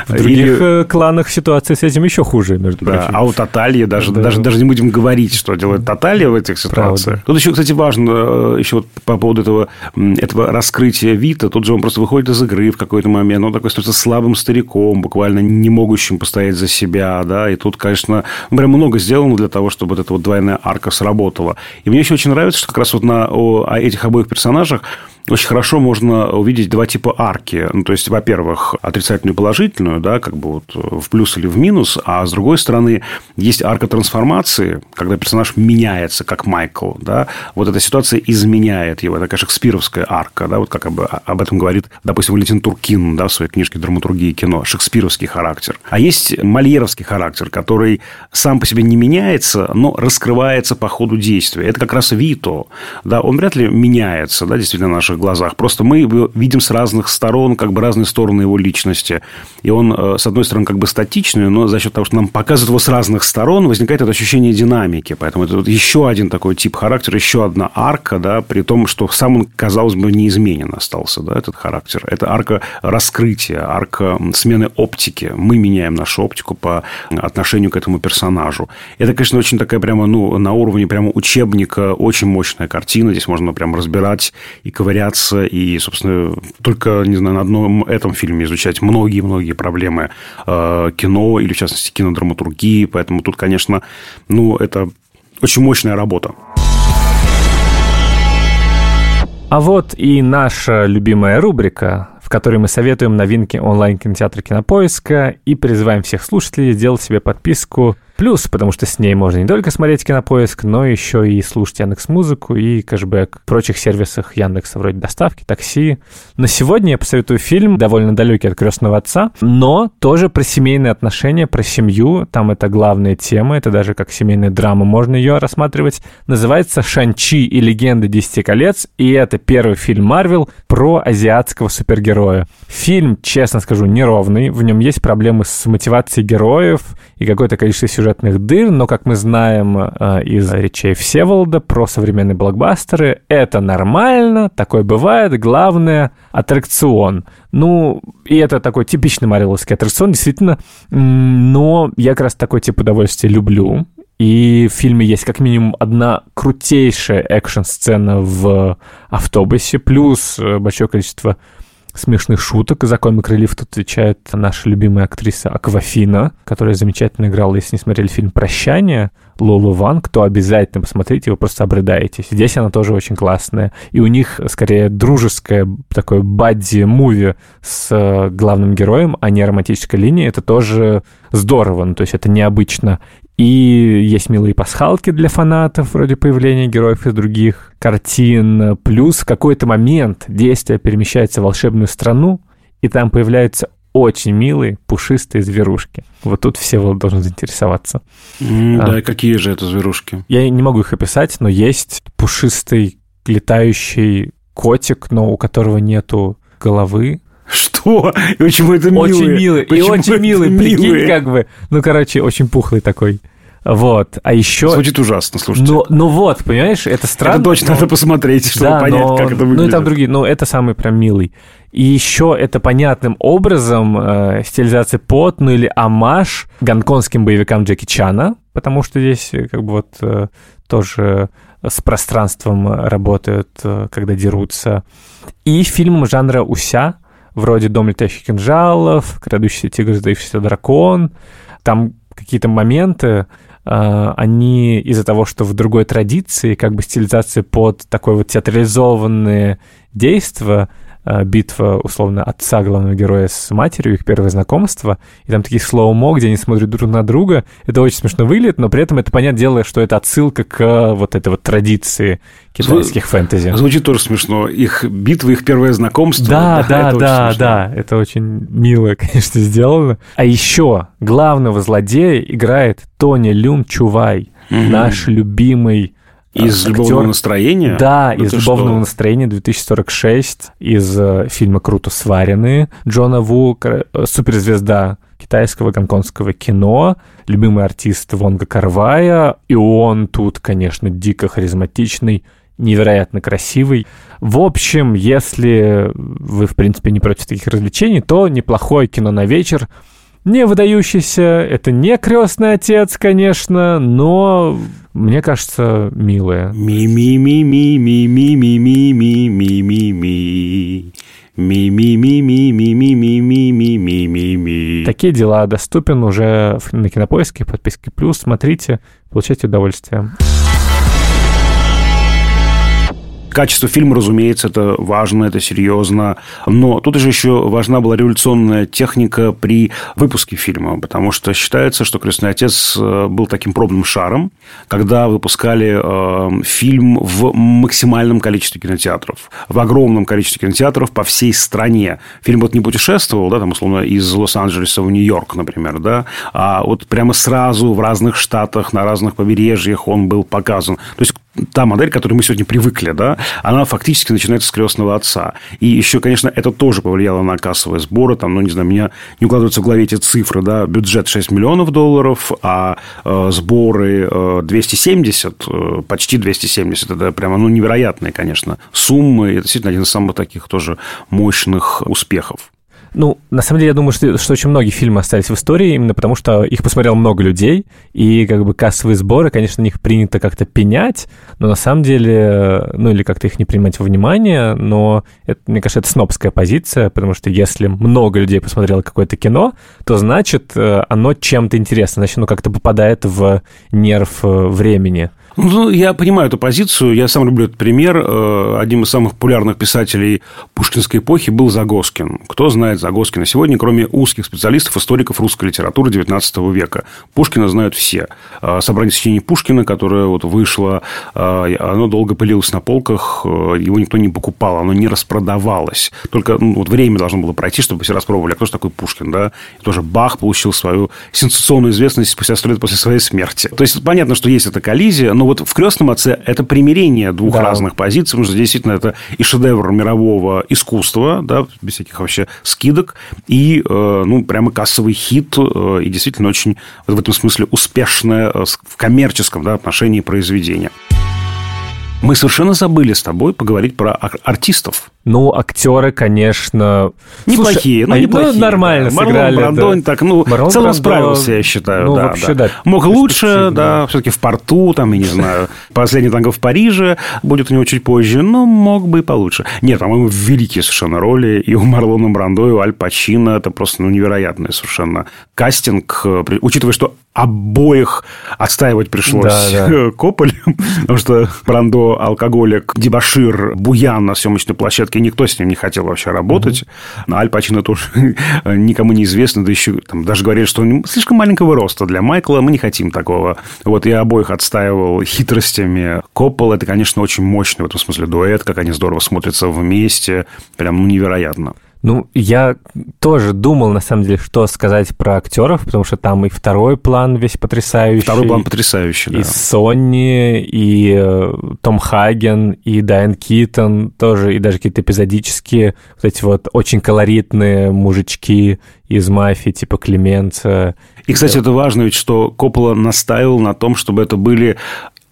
В других Или... кланах ситуация с этим еще хуже, между прочим. А у Татальи даже, да. даже, даже не будем говорить, что делает Таталья в этих ситуациях. Правда. Тут еще, кстати, важно, э, еще вот по поводу этого, этого раскрытия Вита, тут же он просто выходит из игры в какой-то момент, он такой становится слабым стариком, буквально не могущим постоять за себя, да, и тут, конечно, прям много сделано для того, чтобы вот эта вот двойная арка сработала. И мне еще очень нравится, что как раз вот на о, этих обоих персонажах очень хорошо можно увидеть два типа арки. Ну, то есть, во-первых, отрицательную и положительную, да, как бы вот в плюс или в минус, а с другой стороны, есть арка трансформации, когда персонаж меняется, как Майкл, да, вот эта ситуация изменяет его, конечно, шекспировская арка, да, вот как об, об этом говорит, допустим, Валентин Туркин, да, в своей книжке «Драматургия кино», шекспировский характер. А есть мольеровский характер, который сам по себе не меняется, но раскрывается по ходу действия. Это как раз Вито, да, он вряд ли меняется, да, действительно, наши наших глазах. Просто мы его видим с разных сторон, как бы разные стороны его личности. И он, э, с одной стороны, как бы статичный, но за счет того, что нам показывают его с разных сторон, возникает это ощущение динамики. Поэтому это вот еще один такой тип характера, еще одна арка, да, при том, что сам он, казалось бы, неизменен остался, да, этот характер. Это арка раскрытия, арка смены оптики. Мы меняем нашу оптику по отношению к этому персонажу. Это, конечно, очень такая прямо, ну, на уровне прямо учебника, очень мощная картина. Здесь можно прямо разбирать и ковырять углубляться и, собственно, только, не знаю, на одном этом фильме изучать многие-многие проблемы э, кино или, в частности, кинодраматургии. Поэтому тут, конечно, ну, это очень мощная работа. А вот и наша любимая рубрика, в которой мы советуем новинки онлайн-кинотеатра Кинопоиска и призываем всех слушателей сделать себе подписку Плюс, потому что с ней можно не только смотреть кинопоиск, но еще и слушать Яндекс Музыку и кэшбэк в прочих сервисах Яндекса, вроде доставки, такси. На сегодня я посоветую фильм, довольно далекий от крестного отца, но тоже про семейные отношения, про семью. Там это главная тема, это даже как семейная драма можно ее рассматривать. Называется «Шанчи и легенды Десяти колец», и это первый фильм Марвел про азиатского супергероя. Фильм, честно скажу, неровный, в нем есть проблемы с мотивацией героев и какое-то количество сюжетов сюжетных дыр, но, как мы знаем э, из речей Всеволода про современные блокбастеры, это нормально, такое бывает, главное — аттракцион. Ну, и это такой типичный мариловский аттракцион, действительно, но я как раз такой тип удовольствия люблю, и в фильме есть как минимум одна крутейшая экшн-сцена в автобусе, плюс э, большое количество смешных шуток. За комик релиф тут отвечает наша любимая актриса Аквафина, которая замечательно играла, если не смотрели фильм «Прощание», Лолу Ван, то обязательно посмотрите, вы просто обрыдаетесь. Здесь она тоже очень классная. И у них скорее дружеское такое бадди-муви с э, главным героем, а не романтическая линия. Это тоже здорово, ну, то есть это необычно. И есть милые пасхалки для фанатов, вроде появления героев из других картин. Плюс в какой-то момент действие перемещается в волшебную страну, и там появляются очень милые, пушистые зверушки. Вот тут все должны заинтересоваться. Mm, а, да, какие же это зверушки? Я не могу их описать, но есть пушистый летающий котик, но у которого нету головы, что? И почему это милый? Очень милый. Почему и очень милый. Милые? Прикинь, как бы. Ну, короче, очень пухлый такой. Вот, а еще... Звучит ужасно, слушайте. Ну, ну вот, понимаешь, это странно. Это точно но... надо посмотреть, чтобы да, понять, но... как это выглядит. Ну и там другие, ну это самый прям милый. И еще это понятным образом э, стилизация под, ну или амаш гонконгским боевикам Джеки Чана, потому что здесь э, как бы вот э, тоже с пространством работают, э, когда дерутся. И фильм жанра «Уся», вроде «Дом летающих кинжалов», «Крадущийся тигр, сдающийся дракон». Там какие-то моменты, э, они из-за того, что в другой традиции, как бы стилизация под такое вот театрализованные действия, битва, условно, отца главного героя с матерью, их первое знакомство, и там такие слоумо, где они смотрят друг на друга. Это очень смешно выглядит, но при этом это, понятное дело, что это отсылка к э, вот этой вот традиции китайских Зву... фэнтези. Звучит тоже смешно. Их битва, их первое знакомство. Да, да, да, да, да. Это очень мило, конечно, сделано. А еще главного злодея играет Тони Люм Чувай, угу. наш любимый из актер... «Любовного настроения»? Да, ну, из «Любовного что? настроения» 2046, из э, фильма «Круто сваренные» Джона Ву, э, суперзвезда китайского гонконгского кино, любимый артист Вонга Карвая, и он тут, конечно, дико харизматичный, невероятно красивый. В общем, если вы, в принципе, не против таких развлечений, то неплохое кино на вечер — не выдающийся, это не крестный отец, конечно, но мне кажется, милая. Ми-ми-ми-ми-ми-ми-ми-ми-ми-ми. Ми-ми-ми-ми-ми-ми-ми-ми-ми-ми. Такие дела доступен уже на Кинопоиске, подписки плюс. Смотрите, получайте удовольствие. Качество фильма, разумеется, это важно, это серьезно. Но тут же еще важна была революционная техника при выпуске фильма, потому что считается, что «Крестный отец» э, был таким пробным шаром, когда выпускали э, фильм в максимальном количестве кинотеатров, в огромном количестве кинотеатров по всей стране. Фильм вот не путешествовал, да, там, условно, из Лос-Анджелеса в Нью-Йорк, например, да, а вот прямо сразу в разных штатах, на разных побережьях он был показан. То есть, та модель, к которой мы сегодня привыкли, да, она фактически начинается с крестного отца. И еще, конечно, это тоже повлияло на кассовые сборы. Там, ну, не знаю, меня не укладываются в голове эти цифры, да, бюджет 6 миллионов долларов, а э, сборы э, 270, э, почти 270. Это прямо, ну, невероятные, конечно, суммы. Это действительно один из самых таких тоже мощных успехов. Ну, на самом деле, я думаю, что, что очень многие фильмы остались в истории именно потому, что их посмотрело много людей, и как бы кассовые сборы, конечно, на них принято как-то пенять, но на самом деле, ну или как-то их не принимать во внимание, но это, мне кажется, это снобская позиция, потому что если много людей посмотрело какое-то кино, то значит э, оно чем-то интересно, значит оно как-то попадает в нерв э, времени. Ну, я понимаю эту позицию. Я сам люблю этот пример. Э, одним из самых популярных писателей пушкинской эпохи был Загоскин. Кто знает Загоскина сегодня, кроме узких специалистов, историков русской литературы XIX века? Пушкина знают все. Э, собрание сочинений Пушкина, которое вот вышло, э, оно долго пылилось на полках, его никто не покупал, оно не распродавалось. Только ну, вот время должно было пройти, чтобы все распробовали, а кто же такой Пушкин, да? И тоже Бах получил свою сенсационную известность спустя сто лет после своей смерти. То есть, понятно, что есть эта коллизия, но вот в «Крестном отце» это примирение двух да. разных позиций, потому что действительно это и шедевр мирового искусства, да, без всяких вообще скидок, и, э, ну, прямо кассовый хит, э, и действительно очень в этом смысле успешное э, в коммерческом да, отношении произведение. Мы совершенно забыли с тобой поговорить про артистов. Ну, актеры, конечно... Неплохие, Слушай, ну, неплохие. Ну, нормально да. сыграли. Марлон Брандо, да. так, ну, Марлон в целом Брандо, справился, я считаю. Ну, да, вообще, да. да. Мог лучше, да, да. все-таки в порту, там, я не знаю, последний танго в Париже будет у него чуть позже, но мог бы и получше. Нет, по-моему, великие совершенно роли и у Марлона Брандо, и у Аль Пачино. Это просто ну, невероятный совершенно кастинг, э, учитывая, что обоих отстаивать пришлось да, да. Кополем, потому что Брандо алкоголик, дебашир, буян на съемочной площадке, никто с ним не хотел вообще работать. Угу. Аль Пачино тоже никому не известно, да еще там, даже говорили, что он слишком маленького роста для Майкла, мы не хотим такого. Вот я обоих отстаивал хитростями. Коппол – это, конечно, очень мощный в этом смысле дуэт, как они здорово смотрятся вместе, прям ну, невероятно. Ну, я тоже думал, на самом деле, что сказать про актеров, потому что там и второй план весь потрясающий. Второй план потрясающий, да. И Сонни, и э, Том Хаген, и Дайан Китон тоже, и даже какие-то эпизодические, вот эти вот очень колоритные мужички из мафии, типа Клеменца. И, кстати, это важно ведь, что Коппола настаивал на том, чтобы это были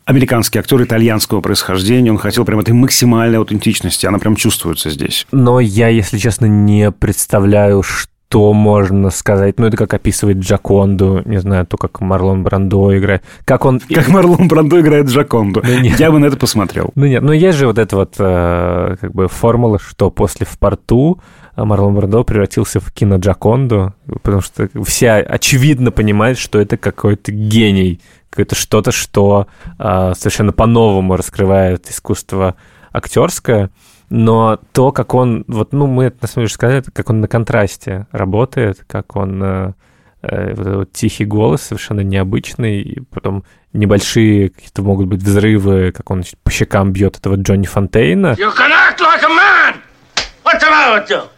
американский актер итальянского происхождения. Он хотел прям этой максимальной аутентичности. Она прям чувствуется здесь. Но я, если честно, не представляю, что можно сказать. Ну, это как описывает Джаконду, не знаю, то, как Марлон Брандо играет. Как он... Как Марлон Брандо играет Джаконду. Ну, нет. Я бы на это посмотрел. Ну, нет, ну, есть же вот эта вот э, как бы формула, что после «В порту» Марлон Брандо превратился в кино Джаконду, потому что все очевидно понимают, что это какой-то гений это что-то, что э, совершенно по-новому раскрывает искусство актерское, но то, как он, вот, ну, мы это на самом деле сказали, как он на контрасте работает, как он э, э, вот этот тихий голос совершенно необычный, и потом небольшие какие-то могут быть взрывы, как он по щекам бьет этого Джонни Фонтейна. You can act like a man! What's the with you?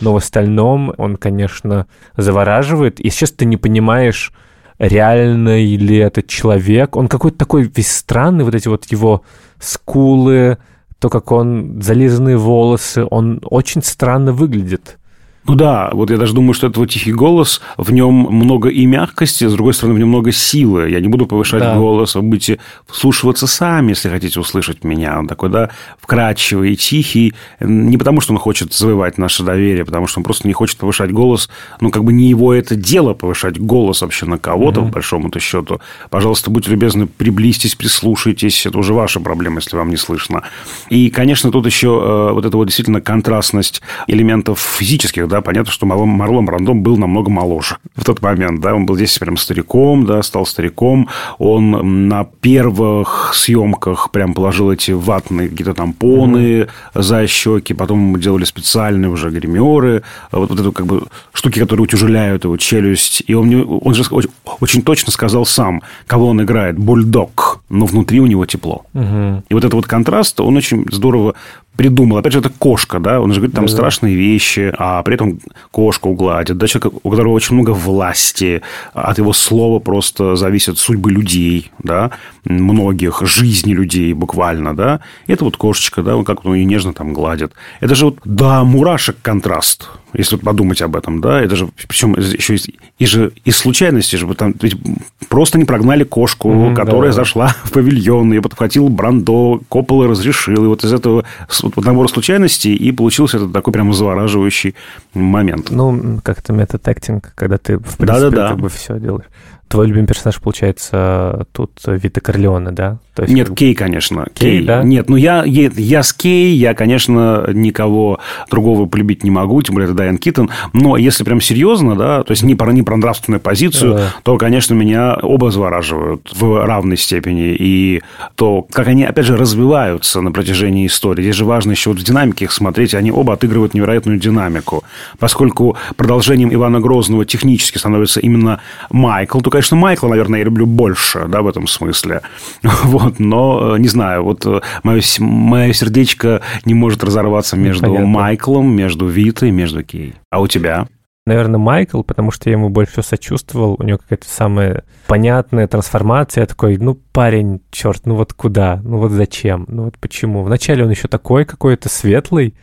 Но в остальном он, конечно, завораживает. И сейчас ты не понимаешь, реально ли этот человек. Он какой-то такой весь странный, вот эти вот его скулы, то, как он, зализанные волосы, он очень странно выглядит. Ну да, вот я даже думаю, что это вот тихий голос, в нем много и мягкости, с другой стороны, в нем много силы. Я не буду повышать да. голос, вы будете вслушиваться сами, если хотите услышать меня. Он такой, да, вкрадчивый и тихий. Не потому, что он хочет завоевать наше доверие, потому что он просто не хочет повышать голос. Ну, как бы не его это дело повышать голос вообще на кого-то, угу. по большому-то счету. Пожалуйста, будьте любезны, приблизьтесь, прислушайтесь. Это уже ваша проблема, если вам не слышно. И, конечно, тут еще э, вот эта вот действительно контрастность элементов физических, да, да, понятно, что Марлон Брандон был намного моложе в тот момент, да, он был здесь прям стариком, да, стал стариком, он на первых съемках прям положил эти ватные какие-то тампоны mm-hmm. за щеки, потом мы делали специальные уже гримеры, вот, вот это как бы штуки, которые утяжеляют его челюсть, и он, он же очень, очень точно сказал сам, кого он играет, бульдог, но внутри у него тепло. Mm-hmm. И вот этот вот контраст, он очень здорово придумал. Опять же, это кошка, да, он же говорит там да, страшные вещи, а при этом кошку гладит, да, человек, у которого очень много власти, от его слова просто зависят судьбы людей, да, многих, жизни людей буквально, да. Это вот кошечка, да, он как он ее нежно там гладит. Это же вот, да, мурашек контраст. Если подумать об этом, да, это же, причем еще из, и же, из случайности же, там ведь просто не прогнали кошку, mm-hmm, которая да, зашла в павильон, ее подхватил Брандо, Коппола разрешил, и вот из этого вот набора случайностей и получился этот такой прямо завораживающий момент. Ну, как-то метод-актинг, когда ты, в принципе, Да-да-да. как бы все делаешь. Твой любимый персонаж, получается, тут Вита Корлеоне, да? То есть, Нет, Кей, конечно. Кей, Кей да? Нет, ну я, я, я с Кей, я, конечно, никого другого полюбить не могу, тем более это Дайан Киттон. Но если прям серьезно, да, то есть не про, не про нравственную позицию, да. то, конечно, меня оба завораживают в равной степени. И то, как они, опять же, развиваются на протяжении истории. Здесь же важно еще вот в динамике их смотреть. Они оба отыгрывают невероятную динамику. Поскольку продолжением Ивана Грозного технически становится именно Майкл, только конечно, Майкла, наверное, я люблю больше, да, в этом смысле. Вот, но, э, не знаю, вот мое, э, мое сердечко не может разорваться между Понятно. Майклом, между Витой, между Кей. А у тебя? Наверное, Майкл, потому что я ему больше всего сочувствовал. У него какая-то самая понятная трансформация. Я такой, ну, парень, черт, ну вот куда? Ну вот зачем? Ну вот почему? Вначале он еще такой какой-то светлый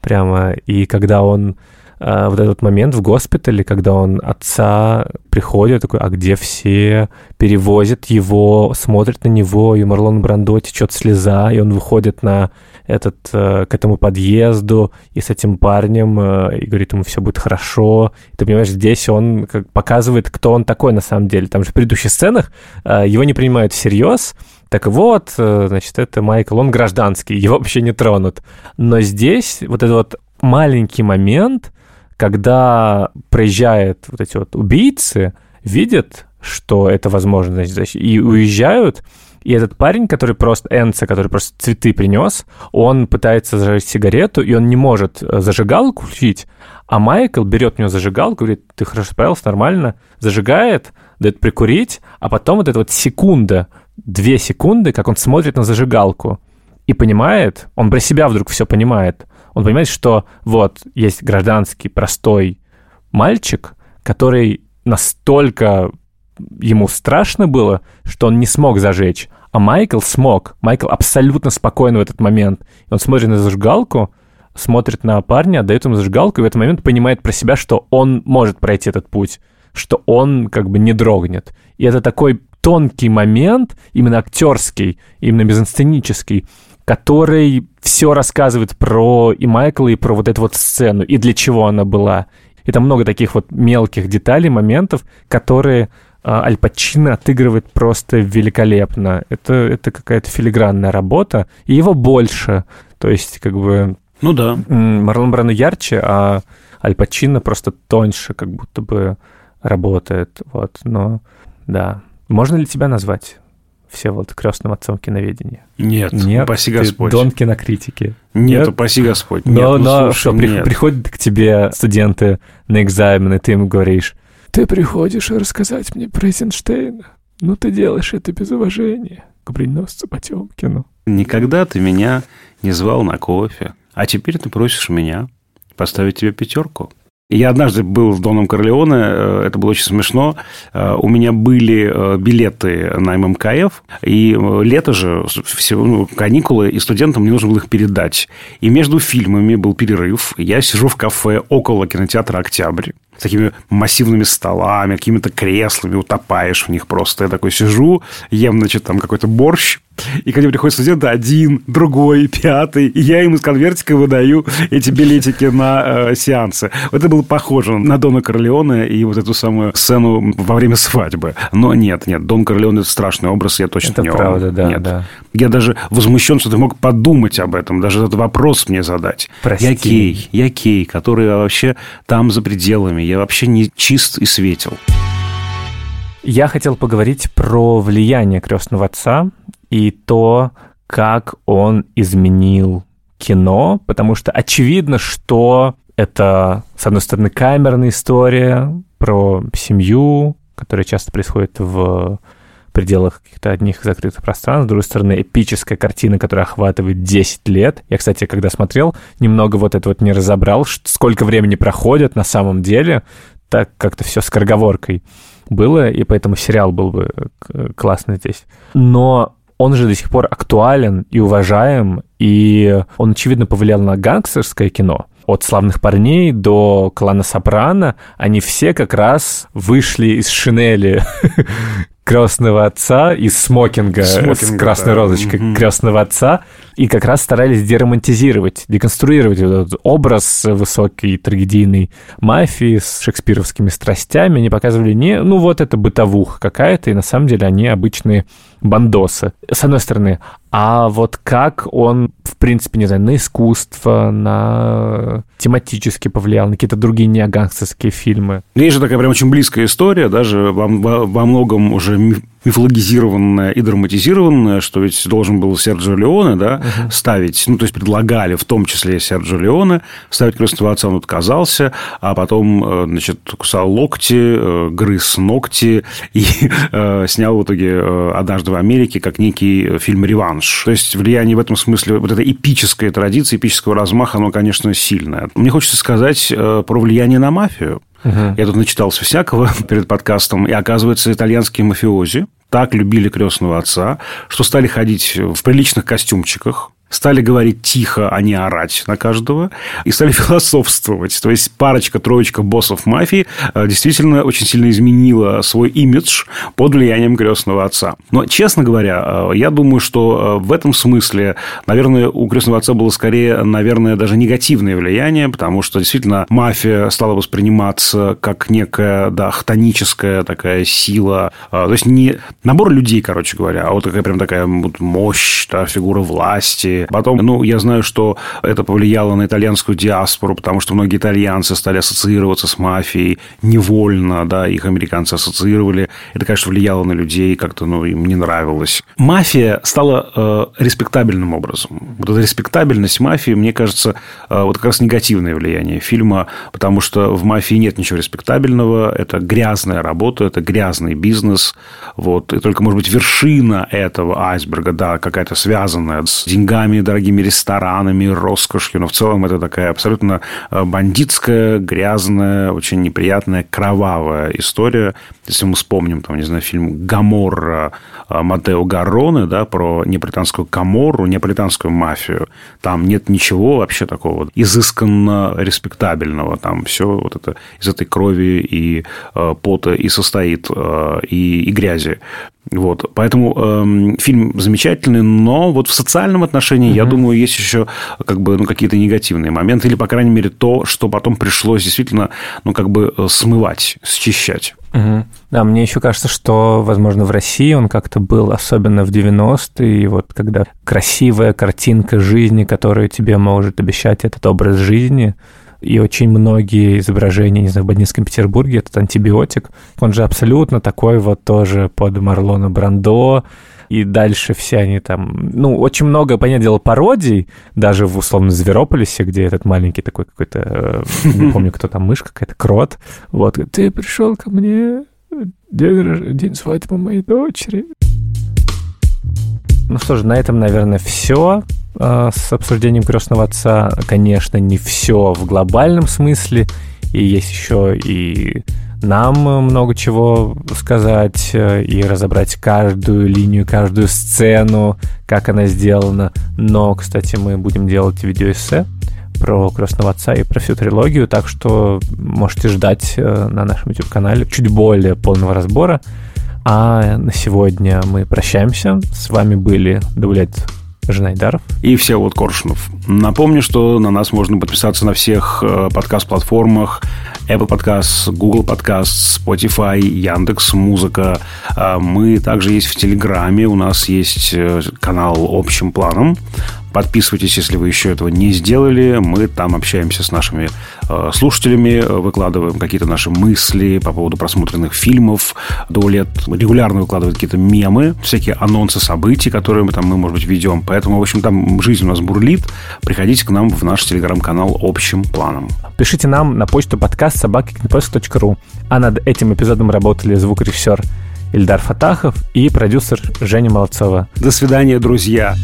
прямо. И когда он э, вот этот момент в госпитале, когда он отца приходит, такой, а где все? Перевозят его, смотрят на него, и Марлон Брандо течет слеза, и он выходит на этот, э, к этому подъезду и с этим парнем, э, и говорит ему, все будет хорошо. И ты понимаешь, здесь он как показывает, кто он такой на самом деле. Там же в предыдущих сценах э, его не принимают всерьез, так вот, значит, это Майкл, он гражданский, его вообще не тронут. Но здесь вот этот вот маленький момент, когда проезжают вот эти вот убийцы, видят, что это возможно, значит, и уезжают, и этот парень, который просто, Энца, который просто цветы принес, он пытается зажечь сигарету, и он не может э, зажигалку включить, а Майкл берет у него зажигалку, говорит, ты хорошо справился, нормально, зажигает, дает прикурить, а потом вот эта вот секунда, две секунды, как он смотрит на зажигалку, и понимает, он про себя вдруг все понимает, он понимает, что вот есть гражданский простой мальчик, который настолько ему страшно было, что он не смог зажечь. А Майкл смог. Майкл абсолютно спокоен в этот момент. Он смотрит на зажигалку, смотрит на парня, отдает ему зажигалку, и в этот момент понимает про себя, что он может пройти этот путь, что он как бы не дрогнет. И это такой тонкий момент, именно актерский, именно безинсценический, который все рассказывает про и Майкла, и про вот эту вот сцену, и для чего она была. И там много таких вот мелких деталей, моментов, которые а, Аль Пачино отыгрывает просто великолепно. Это, это какая-то филигранная работа, и его больше. То есть, как бы... Ну да. Марлон Брандо ярче, а Аль Пачино просто тоньше как будто бы работает. Вот, но да. Можно ли тебя назвать все вот крестным отцом киноведения. Нет, нет упаси Господь. Дон кинокритики. Нет, нет, упаси Господь. Нет, но, ну, но слушай, что, нет. приходят к тебе студенты на экзамены, ты им говоришь, ты приходишь рассказать мне про Эйзенштейна, но ты делаешь это без уважения к броненосцу Потемкину. Никогда ты меня не звал на кофе, а теперь ты просишь меня поставить тебе пятерку. Я однажды был с Доном Корлеоне, э, это было очень смешно. Э, у меня были э, билеты на ММКФ, и лето же, все, ну, каникулы, и студентам мне нужно было их передать. И между фильмами был перерыв. Я сижу в кафе около кинотеатра «Октябрь» с такими массивными столами, какими-то креслами, утопаешь в них просто. Я такой сижу, ем, значит, там какой-то борщ, и ко мне приходят студенты один, другой, пятый, и я им из конвертика выдаю эти билетики на э, сеансы. Это было похоже на Дона Корлеоне и вот эту самую сцену во время свадьбы. Но нет, нет, Дон Корлеоне – это страшный образ, я точно это не правда, да, нет. да. Я даже возмущен, что ты мог подумать об этом, даже этот вопрос мне задать. Прости. Я Кей, я Кей, который вообще там за пределами я вообще не чист и светел. Я хотел поговорить про влияние крестного отца и то, как он изменил кино, потому что очевидно, что это, с одной стороны, камерная история про семью, которая часто происходит в пределах каких-то одних закрытых пространств. С другой стороны, эпическая картина, которая охватывает 10 лет. Я, кстати, когда смотрел, немного вот это вот не разобрал, сколько времени проходит на самом деле, так как-то все с корговоркой было, и поэтому сериал был бы э, классный здесь. Но он же до сих пор актуален и уважаем, и он, очевидно, повлиял на гангстерское кино. от «Славных парней» до «Клана Сопрано», они все как раз вышли из шинели крестного отца, из смокинга, смокинга с красной да. розочкой mm-hmm. крестного отца, и как раз старались деромантизировать, деконструировать этот образ высокой трагедийной мафии с шекспировскими страстями. Они показывали не, ну вот это бытовуха какая-то, и на самом деле они обычные бандосы, с одной стороны. А вот как он, в принципе, не знаю, на искусство, на тематически повлиял, на какие-то другие неогангстерские фильмы. Есть же такая прям очень близкая история, даже во, во, во многом уже мифологизированная и драматизированная, что ведь должен был Серджио Леоне, да, угу. ставить, ну, то есть предлагали в том числе Серджио Леоне ставить крестного отца, он отказался, а потом, э, значит, кусал локти, э, грыз ногти и э, снял в итоге «Однажды в Америке» как некий фильм «Реванш». То есть влияние в этом смысле, вот эта эпическая традиция, эпического размаха, оно, конечно, сильное. Мне хочется сказать про влияние на мафию. Угу. Я тут начитался всякого перед подкастом, и оказывается, итальянские мафиози так любили крестного отца, что стали ходить в приличных костюмчиках, стали говорить тихо, а не орать на каждого, и стали философствовать. То есть парочка, троечка боссов мафии э, действительно очень сильно изменила свой имидж под влиянием крестного отца. Но, честно говоря, э, я думаю, что э, в этом смысле, наверное, у крестного отца было скорее, наверное, даже негативное влияние, потому что действительно мафия стала восприниматься как некая, да, хтоническая такая сила. То есть не набор людей, короче говоря, а вот такая прям такая мощь, да, фигура власти, Потом, ну, я знаю, что это повлияло на итальянскую диаспору, потому что многие итальянцы стали ассоциироваться с мафией невольно, да, их американцы ассоциировали. Это, конечно, влияло на людей, как-то, ну, им не нравилось. Мафия стала э, респектабельным образом. Вот эта респектабельность мафии, мне кажется, э, вот как раз негативное влияние фильма, потому что в мафии нет ничего респектабельного, это грязная работа, это грязный бизнес, вот, и только, может быть, вершина этого айсберга, да, какая-то связанная с деньгами, номерами, дорогими ресторанами, роскошью, но в целом это такая абсолютно э, бандитская, грязная, очень неприятная, кровавая история. Если мы вспомним, там, не знаю, фильм «Гаморра» э, Матео Гарроне, да, про неаполитанскую Каморру, неаполитанскую мафию, там нет ничего вообще такого изысканно респектабельного. Там все вот это из этой крови и э, пота и состоит, и, и грязи. Вот, поэтому э, фильм замечательный, но вот в социальном отношении, mm-hmm. я думаю, есть еще как бы ну, какие-то негативные моменты, или, по крайней мере, то, что потом пришлось действительно, ну, как бы э, смывать, счищать. Угу. Да, мне еще кажется, что, возможно, в России он как-то был, особенно в 90-е, и вот когда красивая картинка жизни, которую тебе может обещать этот образ жизни, и очень многие изображения, не знаю, в Бандитском Петербурге, этот антибиотик, он же абсолютно такой вот тоже под Марлона Брандо, и дальше все они там... Ну, очень много, понятное дело, пародий, даже в условно Зверополисе, где этот маленький такой какой-то, э, не помню, кто там, мышка какая-то, крот. Вот, ты пришел ко мне, день, день свадьбы моей дочери. Ну что же, на этом, наверное, все. А, с обсуждением крестного отца, конечно, не все в глобальном смысле, и есть еще и нам много чего сказать э, и разобрать каждую линию, каждую сцену, как она сделана. Но, кстати, мы будем делать видеоэссе про крестного отца и про всю трилогию, так что можете ждать э, на нашем YouTube-канале чуть более полного разбора. А на сегодня мы прощаемся. С вами были Даулет Жанайдаров. И все вот Коршунов. Напомню, что на нас можно подписаться на всех э, подкаст-платформах Apple Podcast, Google Podcast, Spotify, Яндекс Музыка. А мы также есть в Телеграме. У нас есть э, канал общим планом. Подписывайтесь, если вы еще этого не сделали. Мы там общаемся с нашими э, слушателями, выкладываем какие-то наши мысли по поводу просмотренных фильмов. До лет регулярно выкладывают какие-то мемы, всякие анонсы событий, которые мы там, мы, может быть, ведем. Поэтому, в общем, там жизнь у нас бурлит. Приходите к нам в наш телеграм-канал общим планом. Пишите нам на почту подкаст собакикнепоиск.ру. А над этим эпизодом работали звукорежиссер Ильдар Фатахов и продюсер Женя Молодцова. До свидания, друзья.